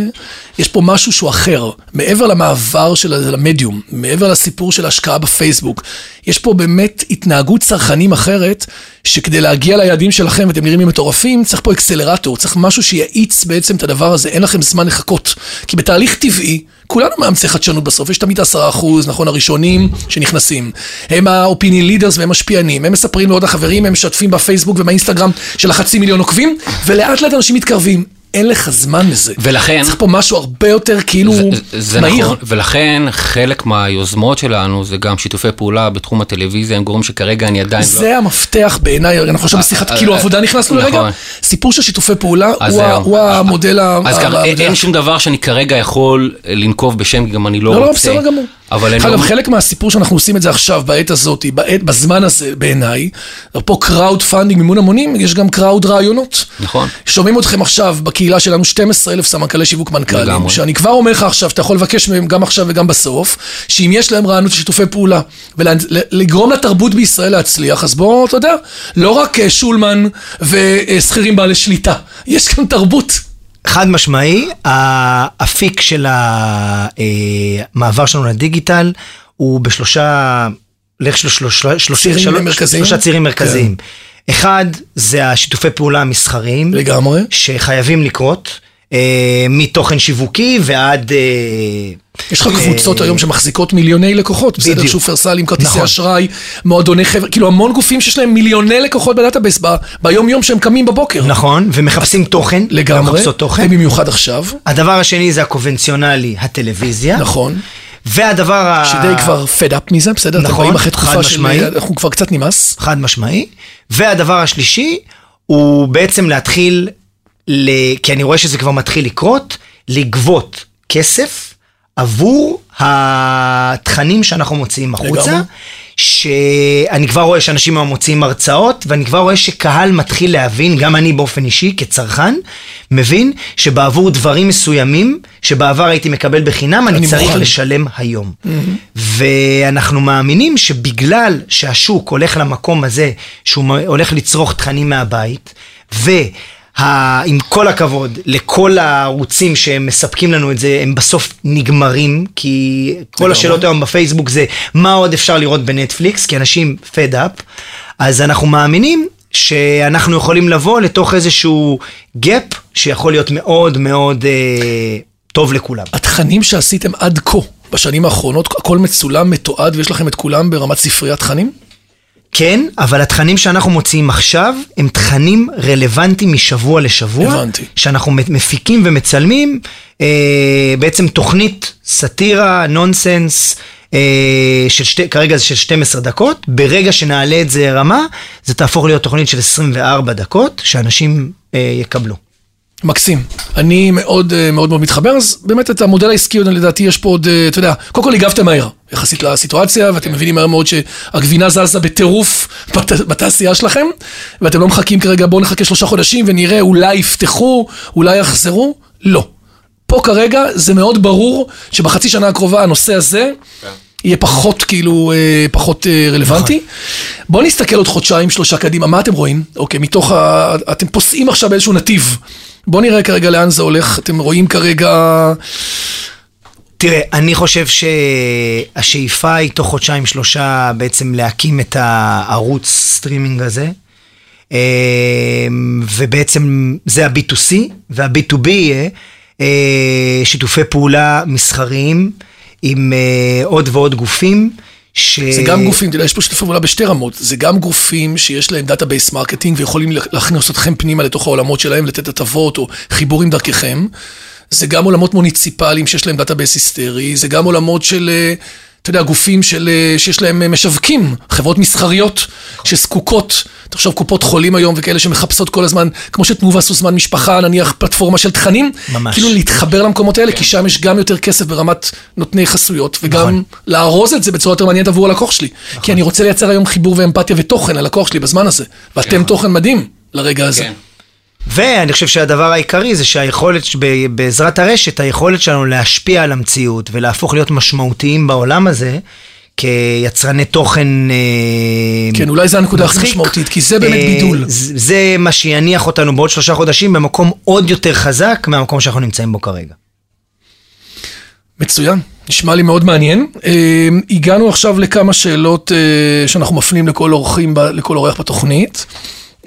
יש פה משהו שהוא אחר. מעבר למעבר של ה- למדיום, מעבר לסיפור של ההשקעה בפייסבוק, יש פה באמת התנהגות צרכנים אחרת, שכדי להגיע ליעדים שלכם, ואתם נראים לי מטורפים, צריך פה אקסלרטור, צריך משהו שיאיץ בעצם את הדבר הזה, אין לכם זמן לחכות. כי בתהליך טבעי, כולנו מאמצי חדשנות בסוף, יש תמיד עשרה אחוז, נכון, הראשונים שנכנסים. הם האופיני לידרס והם משפיענים, הם מספרים לעוד החברים, הם משתפים בפייסבוק ובאינסטגרם של החצי מיליון עוקבים, ולאט לאט אנשים מתקרבים. אין לך זמן לזה. ולכן- צריך פה משהו הרבה יותר כאילו זה, זה מהיר. נכון, ולכן חלק מהיוזמות שלנו זה גם שיתופי פעולה בתחום הטלוויזיה, הם גורמים שכרגע אני עדיין לא... זה המפתח בעיניי, אנחנו עכשיו בשיחת כאילו עבודה נכנסנו נכון. לרגע, סיפור של שיתופי פעולה אז הוא ה-. הוא המודל ה... אז ה- ככה, אין, שום דבר שאני כרגע יכול לנקוב בשם, גם אני לא לא, לא, רוצה. בסדר גמור. אבל אני אגב, לא... חלק מהסיפור שאנחנו עושים את זה עכשיו, בעת הזאת, בעת, בזמן הזה, בעיניי, פה crowd funding, מימון המונים, יש גם crowd רעיונות. נכון. שומעים אתכם עכשיו בקהילה שלנו 12 אלף סמנכ"לי שיווק מנכ"לים, לגמרי. שאני כבר אומר לך עכשיו, אתה יכול לבקש מהם גם עכשיו וגם בסוף, שאם יש להם רעיונות ושיתופי פעולה, ולגרום לתרבות בישראל להצליח, אז בוא, אתה יודע, לא רק אה, שולמן ושכירים בעלי שליטה, יש כאן תרבות. חד משמעי, האפיק של המעבר שלנו לדיגיטל הוא בשלושה, לך של שלושה, שלושה, צירים שלוש- מרכזיים? שלושה צירים מרכזיים. אחד, זה השיתופי פעולה המסחריים. לגמרי. שחייבים לקרות, אה, מתוכן שיווקי ועד... אה, יש לך קבוצות היום שמחזיקות מיליוני לקוחות, בסדר? שופרסל עם כרטיסי נכון. אשראי, מועדוני חבר'ה, כאילו המון גופים שיש להם מיליוני לקוחות ב database ביום יום שהם קמים בבוקר. נכון, ומחפשים תוכן. לגמרי, מחפשות תוכן. ובמיוחד עכשיו, הדבר השני זה הקונבנציונלי, הטלוויזיה. נכון, והדבר ה... שדי כבר fed up מזה, בסדר? אתם נכון, באים אחרי תקופה של... אנחנו כבר קצת נמאס. חד משמעי. והדבר השלישי הוא בעצם להתחיל, ל... כי אני רואה שזה כבר מתחיל לקרות, לגבות כסף עבור התכנים שאנחנו מוציאים החוצה. לגמרי. שאני כבר רואה שאנשים היום מוציאים הרצאות, ואני כבר רואה שקהל מתחיל להבין, גם אני באופן אישי כצרכן, מבין שבעבור דברים מסוימים, שבעבר הייתי מקבל בחינם, אני, אני צריך מוכן. לשלם היום. ואנחנו מאמינים שבגלל שהשוק הולך למקום הזה, שהוא הולך לצרוך תכנים מהבית, ועם כל הכבוד לכל הערוצים שהם מספקים לנו את זה, הם בסוף נגמרים, כי כל. השאלות היום בפייסבוק זה מה עוד אפשר לראות בנטפליקס, כי אנשים fed up, אז אנחנו מאמינים שאנחנו יכולים לבוא לתוך איזשהו gap שיכול להיות מאוד מאוד אה, טוב לכולם. התכנים שעשיתם עד כה, בשנים האחרונות, הכל מצולם, מתועד, ויש לכם את כולם ברמת ספריית תכנים? כן, אבל התכנים שאנחנו מוציאים עכשיו הם תכנים רלוונטיים משבוע לשבוע. הבנתי. שאנחנו מפיקים ומצלמים, אה, בעצם תוכנית סאטירה, נונסנס, אה, של שתי, כרגע זה של 12 דקות, ברגע שנעלה את זה רמה, זה תהפוך להיות תוכנית של 24 דקות, שאנשים אה, יקבלו. מקסים. אני מאוד אה, מאוד מאוד מתחבר, אז באמת את המודל העסקי, לדעתי יש פה עוד, אה, אתה יודע, קודם כל הגבתם מהר, יחסית לסיטואציה, ואתם מבינים מהר מאוד שהגבינה זזה בטירוף בת, בתעשייה שלכם, ואתם לא מחכים כרגע, בואו נחכה שלושה חודשים ונראה, אולי יפתחו, אולי יחזרו, לא. פה כרגע זה מאוד ברור שבחצי שנה הקרובה הנושא הזה יהיה פחות כאילו, אה, פחות רלוונטי. בואו נסתכל עוד חודשיים, שלושה קדימה, מה אתם רואים? אוקיי, מתוך ה... אתם פוסעים עכשיו באיזשהו נתיב. בואו נראה כרגע לאן זה הולך, אתם רואים כרגע... תראה, אני חושב שהשאיפה היא תוך חודשיים שלושה בעצם להקים את הערוץ סטרימינג הזה. אה, ובעצם זה ה-B2C, וה-B2B יהיה אה, שיתופי פעולה מסחריים עם אה, עוד ועוד גופים. ש... זה גם גופים, יש פה שיתופי פעולה בשתי רמות. זה גם גופים שיש להם database marketing ויכולים להכניס אתכם פנימה לתוך העולמות שלהם, לתת הטבות או חיבורים דרככם. זה גם עולמות מוניציפליים שיש להם database היסטרי, זה גם עולמות של... אתה יודע, גופים של, אה, שיש להם אה, משווקים, חברות מסחריות שזקוקות, תחשוב קופות חולים היום וכאלה שמחפשות כל הזמן, כמו שתנובה עשו זמן משפחה, נניח פלטפורמה של תכנים, ממש. כאילו להתחבר למקומות האלה, כי שם יש גם יותר כסף ברמת נותני חסויות, וגם נכון. לארוז את זה בצורה יותר מעניינת עבור הלקוח שלי. כי אני רוצה לייצר היום חיבור ואמפתיה ותוכן ללקוח שלי בזמן הזה, ואתם תוכן מדהים לרגע הזה. כן. ואני חושב שהדבר העיקרי זה שהיכולת, בעזרת הרשת, היכולת שלנו להשפיע על המציאות ולהפוך להיות משמעותיים בעולם הזה, כיצרני תוכן אה, כן, אולי זו הנקודה הכי. משמעותית, כי זה באמת אה, בידול. זה מה שיניח אותנו בעוד שלושה חודשים במקום עוד יותר חזק מהמקום שאנחנו נמצאים בו כרגע. מצוין, נשמע לי מאוד מעניין. אה, הגענו עכשיו לכמה שאלות אה, שאנחנו מפנים לכל אורחים, לכל אורח בתוכנית.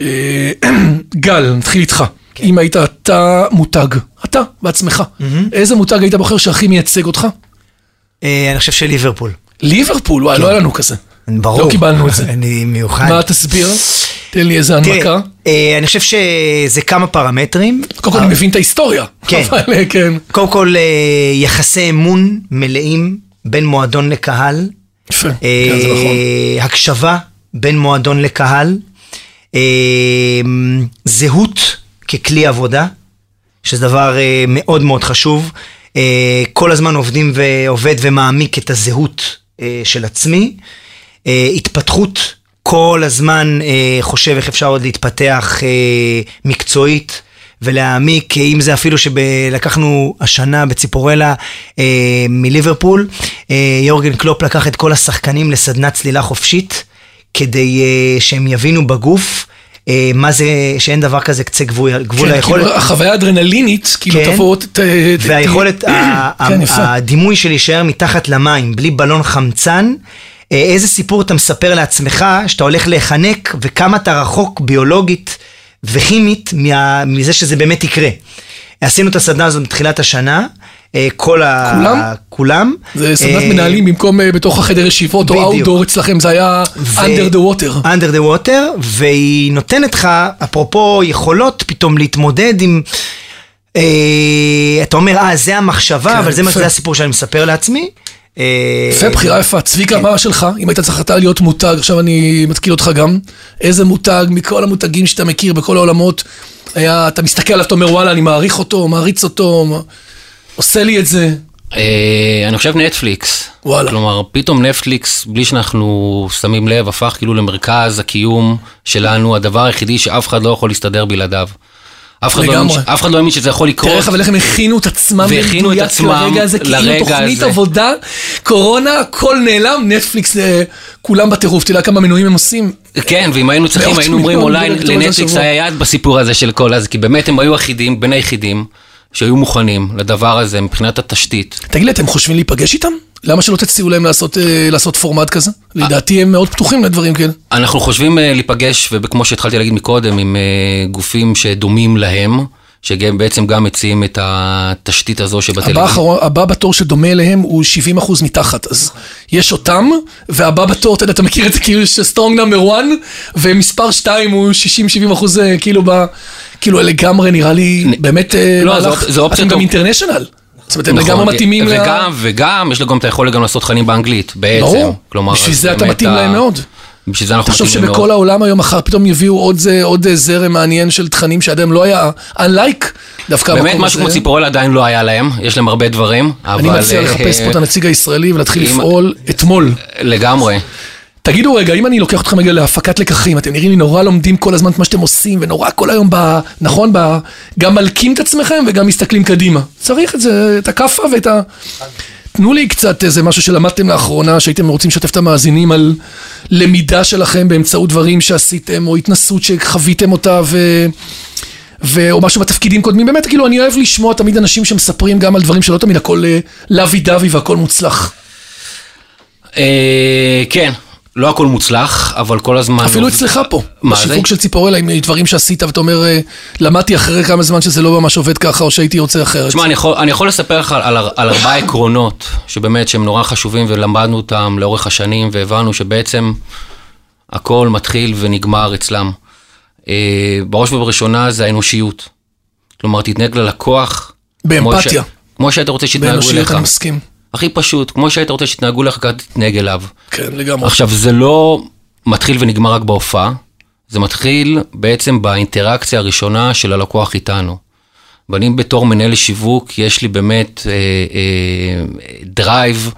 אה, גל, נתחיל איתך. כן. אם היית אתה מותג, אתה בעצמך, איזה מותג היית בוחר שהכי מייצג אותך? אה, אני חושב שליברפול. ליברפול, וואי, לא היה לנו כזה. ברור. לא קיבלנו את זה. אני מיוחד. מה תסביר? תן לי איזה הנמקה. אה, אני חושב שזה כמה פרמטרים. קודם כל אני מבין את ההיסטוריה. כן. כן. קודם כל, יחסי אמון מלאים בין מועדון לקהל. יפה, כן, זה נכון. הקשבה בין מועדון לקהל. אה, זהות ככלי עבודה, שזה דבר אה, מאוד מאוד חשוב. אה, כל הזמן עובדים ועובד ומעמיק את הזהות אה, של עצמי. אה, התפתחות, כל הזמן אה, חושב איך אפשר עוד להתפתח אה, מקצועית. ולהעמיק, אם זה אפילו שלקחנו השנה בציפורלה אה, מליברפול, אה, יורגן קלופ לקח את כל השחקנים לסדנת צלילה חופשית, כדי אה, שהם יבינו בגוף אה, מה זה, שאין דבר כזה קצה גבול, גבול כן, היכולת. כאילו, החוויה האדרנלינית, כאילו כן. תבוא, ת- ת- והיכולת, ה- כן. הדימוי של להישאר מתחת למים, בלי בלון חמצן, אה, איזה סיפור אתה מספר לעצמך שאתה הולך להיחנק וכמה אתה רחוק ביולוגית וכימית מה, מזה שזה באמת יקרה. עשינו את הסדנה הזאת בתחילת השנה, אה, כל ה... כולם? כולם. זה סדנת אה, מנהלים במקום אה, בתוך החדר ישיבות או. אאוטדור אצלכם, זה היה ו- under the water. under the water, והיא נותנת לך, אפרופו יכולות, פתאום להתמודד עם... אה, אתה אומר, אה, זה המחשבה, כן, אבל זה, מה, יפה. זה הסיפור שאני מספר לעצמי. אה, יפה, בחירה יפה. צביקה, כן. מה שלך? אם היית צריך אתה להיות מותג, עכשיו אני מתקיל אותך גם. איזה מותג מכל המותגים שאתה מכיר בכל העולמות, אתה מסתכל עליו, אתה אומר, וואלה, אני מעריך אותו, מעריץ אותו, עושה לי את זה. אה, אני חושב נטפליקס. וואלה. כלומר, פתאום נטפליקס, בלי שאנחנו שמים לב, הפך כאילו למרכז הקיום שלנו, הדבר היחידי שאף אחד לא יכול להסתדר בלעדיו. אף אחד, לא אף אחד לא האמין שזה יכול לקרות. תראה אבל איך הם הכינו את עצמם והכינו את עצמם לרגע הזה, כאילו תוכנית הזה. עבודה, קורונה, הכל נעלם, נטפליקס, אה, כולם בטירוף, תראה כמה מנויים הם עושים. כן, ואם היינו צריכים, היינו אומרים אולי דירקטורים לנטפליקס. היה יד בסיפור הזה של כל הזה, כי באמת הם היו היחידים, בין היחידים, שהיו מוכנים לדבר הזה מבחינת התשתית. תגיד לי, אתם חושבים להיפגש איתם? למה שלא תציעו להם לעשות, אה, לעשות פורמט כזה? לדעתי הם מאוד פתוחים לדברים כאלה. אנחנו חושבים אה, להיפגש, וכמו שהתחלתי להגיד מקודם, עם אה, גופים שדומים להם, שהם בעצם גם מציעים את התשתית הזו הבא, שבטלוויזיה. אחרון, הבא בתור שדומה אליהם הוא 70 אחוז מתחת, אז יש אותם, והבא בתור, אתה יודע, אתה מכיר את זה כאילו שסטרונג נאמר 1, ומספר 2 הוא 60-70 אחוז אה, כאילו ב... כאילו לגמרי נראה לי באמת אה, לא, זה מהלך, זה אופציה אתם גם. אינטרנשיונל. זאת אומרת, הם נכון, לגמרי מתאימים ל... וגם, וגם, יש לו גם את היכולת גם לעשות תכנים באנגלית, בעצם. ברור, כלומר, בשביל זה אתה מתאים ה- להם מאוד. בשביל זה אנחנו תחשוב מאוד. שבכל העולם היום מחר פתאום יביאו עוד, זה, עוד אה, זרם מעניין של תכנים שעד היום לא היה unlike דווקא באמת משהו. כמו ציפורל עדיין לא היה להם, יש להם הרבה דברים, אבל... אני מציע אה, לחפש פה את הנציג הישראלי ולהתחיל אם- לפעול אתמול. לגמרי. תגידו רגע, אם אני לוקח אתכם רגע להפקת לקחים, אתם נראים לי נורא לומדים כל הזמן את מה שאתם עושים, ונורא כל היום ב... נכון? ב... גם מלקים את עצמכם וגם מסתכלים קדימה. צריך את זה, את הכאפה ואת ה... תנו לי קצת איזה משהו שלמדתם לאחרונה, שהייתם רוצים לשתף את המאזינים על למידה שלכם באמצעות דברים שעשיתם, או התנסות שחוויתם אותה, ו... ו... או משהו בתפקידים קודמים. באמת, כאילו, אני אוהב לשמוע תמיד אנשים שמספרים גם על דברים שלא תמיד הכל אה, לוי דווי והכל מוצלח. אה, כן, לא הכל מוצלח, אבל כל הזמן... אפילו אצלך פה, מה זה? בשיווק של ציפורלה, עם דברים שעשית ואתה אומר, אה, למדתי אחרי כמה זמן שזה לא ממש עובד ככה, או שהייתי רוצה אחרת. תשמע, אני יכול, אני יכול לספר לך על, על, על ארבעה עקרונות, שבאמת שהם נורא חשובים ולמדנו אותם לאורך השנים, והבנו שבעצם הכל מתחיל ונגמר אצלם. אה, בראש ובראשונה זה האנושיות. כלומר, תתנהג ללקוח... באמפתיה. כמו, ש, כמו שהיית רוצה שיתנהגו באנושיות אליך. אני מסכים. הכי פשוט, כמו שהיית רוצה שיתנהגו לך, ככה תתנהג אליו. כן, לגמרי. עכשיו, זה לא מתחיל ונגמר רק בהופעה, זה מתחיל בעצם באינטראקציה הראשונה של הלקוח איתנו. ואני בתור מנהל שיווק, יש לי באמת אה, אה, drive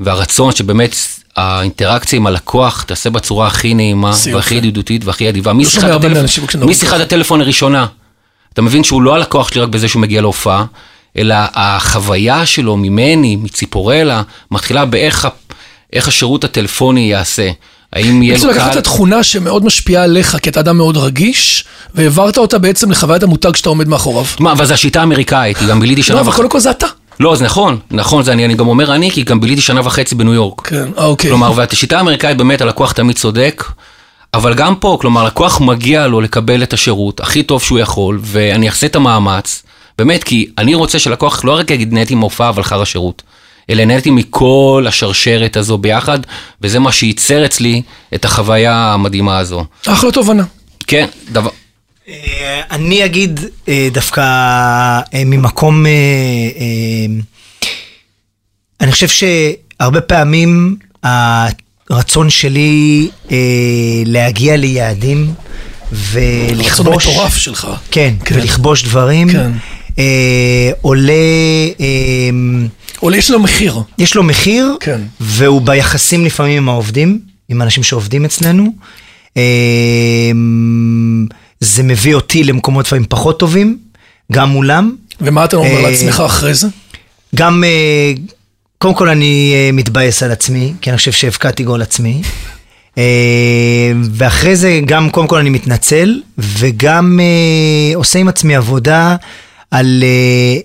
והרצון שבאמת האינטראקציה עם הלקוח תעשה בצורה הכי נעימה זה והכי יופי. ידידותית והכי אדיבה. משיחת משיחת הטלפון הראשונה. אתה מבין שהוא לא הלקוח שלי רק בזה שהוא מגיע להופעה, אלא החוויה שלו ממני, מציפורלה, מתחילה באיך איך השירות הטלפוני ייעשה. האם יהיה בעצם לו לקחת קהל... תכונה שמאוד משפיעה עליך, כי אתה אדם מאוד רגיש, והעברת אותה בעצם לחוויית המותג שאתה עומד מאחוריו. מה, אבל זו השיטה האמריקאית, היא גם ביליתי שנה לא, אבל וחצי. קודם כל זה אתה. לא, זה נכון, נכון, זה אני, אני גם אומר אני, כי גם ביליתי שנה וחצי בניו יורק. כן, אה, אוקיי. כלומר, והשיטה האמריקאית באמת, הלקוח תמיד צודק, אבל גם פה, כלומר, לקוח מגיע לו לקבל את השירות הכי טוב שהוא יכול, ואני אעשה את המאמץ, באמת, כי אני רוצה שלקוח לא רק יגיד נהניתי מהופעה, אבל חר השירות, אלא נהניתי מכל השרשרת הזו ביחד, וזה מה שייצר אצלי את החוויה המדהימה הזו. אחלה תובנה. כן, דבר... אה, אני אגיד אה, דווקא אה, ממקום, אני חושב שהרבה פעמים הרצון שלי להגיע ליעדים רצון ולכבוש, מטורף שלך. כן, כן. ולכבוש דברים, כן. אה, עולה, אה, עולה יש לו מחיר. יש לו מחיר, כן. והוא ביחסים לפעמים עם העובדים, עם אנשים שעובדים אצלנו. אה, זה מביא אותי למקומות לפעמים פחות טובים, גם מולם. ומה אתה אומר אה, לעצמך אחרי זה? גם, אה, קודם כל אני אה, מתבאס על עצמי, כי אני חושב שהבקעתי גול עצמי. אה, ואחרי זה גם, קודם כל אני מתנצל, וגם אה, עושה עם עצמי עבודה על אה,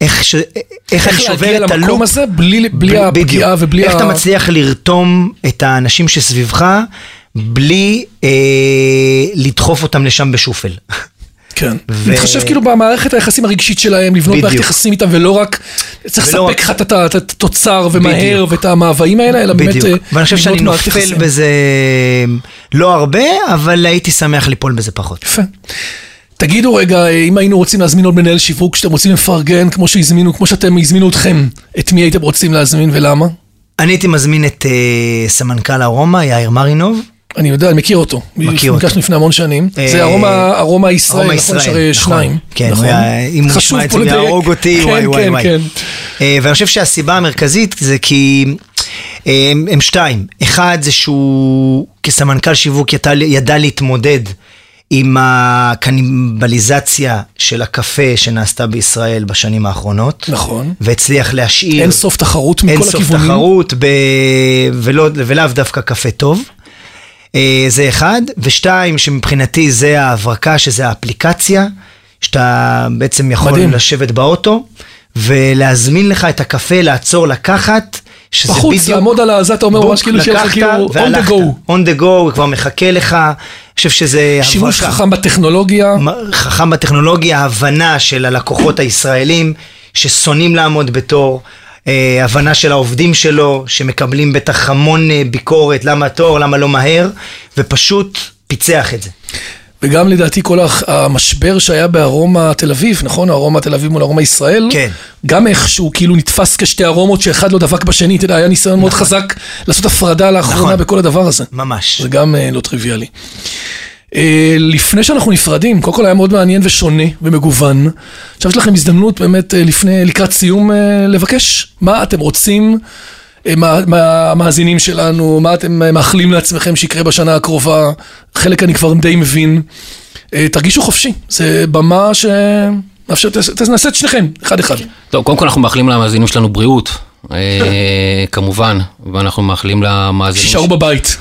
איך, ש... איך אני איך שובר להגיע את למקום הלופ. הזה בלי בלי ב- הפגיעה בדיוק. ובלי איך ה... אתה מצליח לרתום את האנשים שסביבך בלי אה, לדחוף אותם לשם בשופל. כן. ו- להתחשב כאילו במערכת היחסים הרגשית שלהם, לבנות בדיוק. מערכת יחסים איתם, ולא רק צריך ולא לספק רק- לך את ה- את התוצר ומהר בדיוק. ואת המאוויים האלה, אלא באמת בדיוק. אה, ואני חושב שאני נופל יחסים. בזה לא הרבה, אבל הייתי שמח ליפול בזה פחות. יפה. תגידו רגע, אם היינו רוצים להזמין עוד מנהל שיווק שאתם רוצים לפרגן, כמו שהזמינו, כמו שאתם הזמינו אתכם, את מי הייתם רוצים להזמין ולמה? אני הייתי מזמין את אה, סמנכ"ל ארומה, יאיר מרינוב. אני יודע, אני מכיר אותו. מכיר אותו. נפגשנו לפני המון שנים. אה, זה ארומה, ארומה ישראל, ארומה נכון? יש ישראל, נכון. שניים. כן, נכון? אם הוא ישמע את זה. ויהרוג אותי, כן, וואי וואי כן, וואי. כן. אה, ואני חושב שהסיבה המרכזית זה כי אה, הם, הם שתיים. אחד זה שהוא כסמנכ"ל שיווק ידע, ידע להתמודד עם הקניבליזציה של הקפה שנעשתה בישראל בשנים האחרונות. נכון. והצליח להשאיר אין סוף תחרות מכל אין הכיוונים. סוף תחרות ב... ולא, ולאו דווקא קפה טוב. אה, זה אחד, ושתיים, שמבחינתי זה ההברקה, שזה האפליקציה, שאתה בעצם יכול. מדהים. לשבת באוטו ולהזמין לך את הקפה, לעצור, לקחת, שזה בחוץ, בדיוק... לעמוד על הזה, אתה אומר ממש כאילו שיהיה לך כאילו on the go. on the go, כבר מחכה לך. אני חושב שזה... שימוש הברקה. חכם בטכנולוגיה. חכם בטכנולוגיה, הבנה של הלקוחות הישראלים ששונאים לעמוד בתור, אה, הבנה של העובדים שלו, שמקבלים בטח המון אה, ביקורת, למה תור, למה לא מהר, ופשוט פיצח את זה. וגם לדעתי כל המשבר שהיה בארומה תל אביב, נכון? ארומה תל אביב מול ארומה ישראל. כן. גם איכשהו כאילו נתפס כשתי ארומות שאחד לא דבק בשני, אתה יודע, היה ניסיון מאוד חזק לעשות הפרדה לאחרונה נכון. בכל הדבר הזה. ממש. זה גם אה, לא טריוויאלי. אה, לפני שאנחנו נפרדים, קודם כל היה מאוד מעניין ושונה ומגוון. עכשיו יש לכם הזדמנות באמת אה, לפני, לקראת סיום, אה, לבקש מה אתם רוצים אה, מה- מהמאזינים שלנו, מה אתם אה, מאחלים לעצמכם שיקרה בשנה הקרובה, חלק אני כבר די מבין. אה, תרגישו חופשי, זה במה ש... מאפשר, תנסה את שניכם, אחד אחד. טוב, קודם כל אנחנו מאחלים למאזינים שלנו בריאות, אה, כמובן, ואנחנו מאחלים למאזינים... שישארו בבית.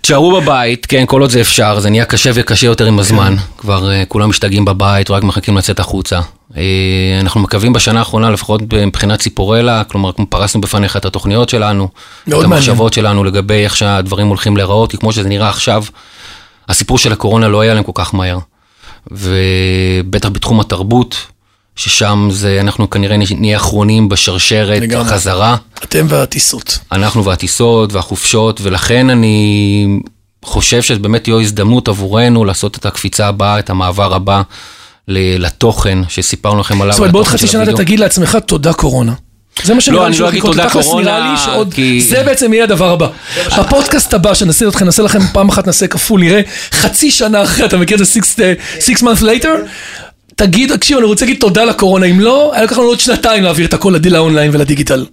תשארו בבית, כן, כל עוד זה אפשר, זה נהיה קשה וקשה יותר עם הזמן. כבר אה, כולם משתגעים בבית, רק מחכים לצאת החוצה. אה, אנחנו מקווים בשנה האחרונה, לפחות מבחינת ציפורלה, כלומר, פרסנו בפניך את התוכניות שלנו, את. המחשבות שלנו לגבי איך שהדברים הולכים להיראות, כי כמו שזה נראה עכשיו, הסיפור של הקורונה לא היה להם כל כך מהר. ובטח בתחום התרבות, ששם זה, אנחנו כנראה נהיה אחרונים בשרשרת לגמרי. החזרה. אתם והטיסות. אנחנו והטיסות והחופשות, ולכן אני חושב שזו באמת תהיה הזדמנות עבורנו לעשות את הקפיצה הבאה, את המעבר הבא לתוכן שסיפרנו לכם עליו. זאת אומרת, בעוד חצי שנה אתה. תגיד לעצמך תודה קורונה. זה מה שנראה לא, לי לא אגיד לקרות. תודה תכלס נראה לי שעוד, זה בעצם יהיה הדבר הבא. בפודקאסט הבא שנעשה אתכם, נעשה לכם פעם אחת נעשה כפול, נראה חצי שנה אחרי, אתה מכיר את זה six, uh, six months later? תגיד, תקשיב, אני רוצה להגיד תודה לקורונה, אם לא, היה לקח לנו עוד שנתיים להעביר את הכל לדיל האונליין ולדיגיטל.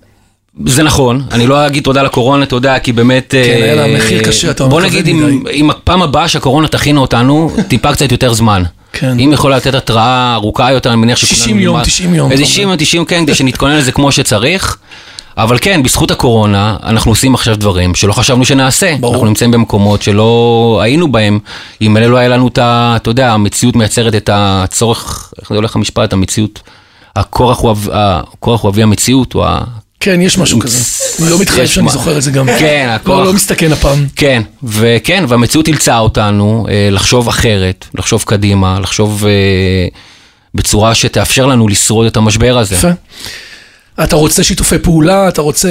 זה נכון, אני לא אגיד תודה לקורונה, אתה יודע, כי באמת... כן, אה, היה לה מחיר קשה, אתה בוא אומר, נגיד, כבד אם- הפעם הבאה שהקורונה תכינה אותנו, טיפה קצת יותר זמן. כן. אם יכולה לתת התראה ארוכה יותר, אני מניח שכולנו... 60 יום, נלמד- 90 יום, איזה אתה 60 או 90, כן, כדי שנתכונן לזה כמו שצריך. אבל כן, בזכות הקורונה, אנחנו עושים עכשיו דברים שלא חשבנו שנעשה. ברור. אנחנו נמצאים במקומות שלא היינו בהם. אם אלה לא היה לנו את ה... אתה יודע, המציאות מייצרת את הצורך, איך זה הולך המשפט? המציאות, הכורח הוא הכורח הוא אבי המציאות, הוא ה... כן, יש משהו כזה. אני לא מתחייב שאני זוכר את זה גם. כן, לא, הכוח. לא מסתכן הפעם. כן, וכן, והמציאות אילצה אותנו אה, לחשוב אחרת, לחשוב קדימה, לחשוב אה, בצורה שתאפשר לנו לשרוד את המשבר הזה. יפה. אתה רוצה שיתופי פעולה, אתה רוצה...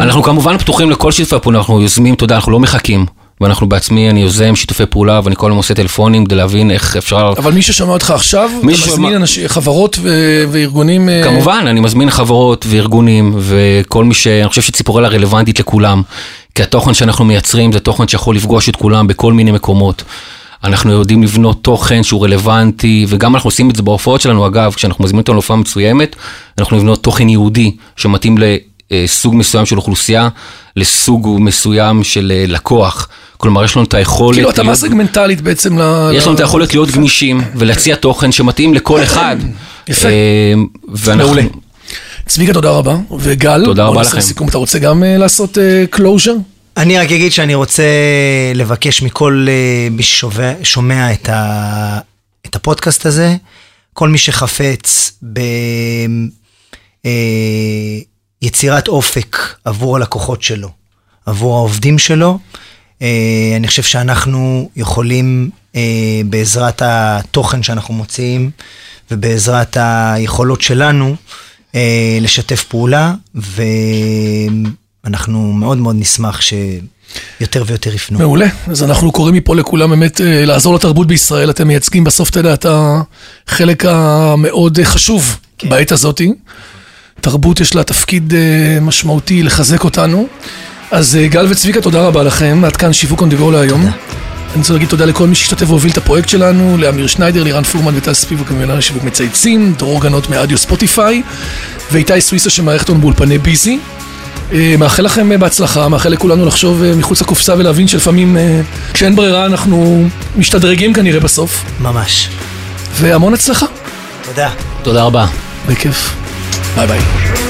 אנחנו כמובן פתוחים לכל שיתופי פעולה, אנחנו יוזמים, אתה יודע, אנחנו לא מחכים. ואנחנו בעצמי, אני יוזם שיתופי פעולה, ואני כל הזמן עושה טלפונים כדי להבין איך אפשר... אבל מי ששמע אותך עכשיו, אתה מזמין אנשים, חברות ו- וארגונים... אה, כמובן, אני מזמין חברות וארגונים וכל מי ש... אני חושב שציפורלה רלוונטית לכולם, כי התוכן שאנחנו מייצרים זה תוכן שיכול לפגוש את כולם בכל מיני מקומות. אנחנו יודעים לבנות תוכן שהוא רלוונטי, וגם אנחנו עושים את זה בהופעות שלנו, אגב, כשאנחנו מזמינים אותנו להופעה מסוימת, אנחנו לבנות תוכן ייעודי שמתאים לסוג מסוים של אוכלוסייה, לסוג מסוים של אה, לקוח. כלומר, יש לנו את היכולת... כאילו, התאמה להיות- סגמנטלית בעצם ל... יש לנו את היכולת להיות גמישים ולהציע תוכן שמתאים לכל אחד. יפה. אה. מעולה. צביקה, תודה רבה. וגל, תודה רבה לכם. סיכום. אתה רוצה גם אה, לעשות closure? אני רק אגיד שאני רוצה לבקש מכל אה, מי ששומע את, ה, את הפודקאסט הזה, כל מי שחפץ ביצירת אופק עבור הלקוחות שלו, עבור העובדים שלו, אה, אני חושב שאנחנו יכולים אה, בעזרת התוכן שאנחנו מוציאים ובעזרת היכולות שלנו אה, לשתף פעולה, ואנחנו מאוד מאוד נשמח שיותר ויותר יפנו. מעולה. אז אנחנו קוראים מפה לכולם באמת אה, לעזור לתרבות בישראל. אתם מייצגים בסוף, אתה יודע, את החלק המאוד אה, חשוב בעת הזאתי. תרבות יש לה תפקיד אה, משמעותי לחזק אותנו. אז גל וצביקה, תודה רבה לכם. עד כאן שיווק go להיום. אני רוצה להגיד תודה לכל מי שהשתתף והוביל את הפרויקט שלנו, לאמיר שניידר, לירן פורמן וטל ספיבו כמובן לשיווק מצייצים, דרור גנות מאדיו ספוטיפיי, ואיתי סוויסה שמערכת אותנו באולפני ביזי. אה, מאחל לכם אה, בהצלחה, מאחל לכולנו לחשוב אה, מחוץ לקופסה ולהבין שלפעמים כשאין ברירה אנחנו משתדרגים כנראה בסוף, ממש. והמון הצלחה. תודה. תודה רבה. בכיף. ביי ביי.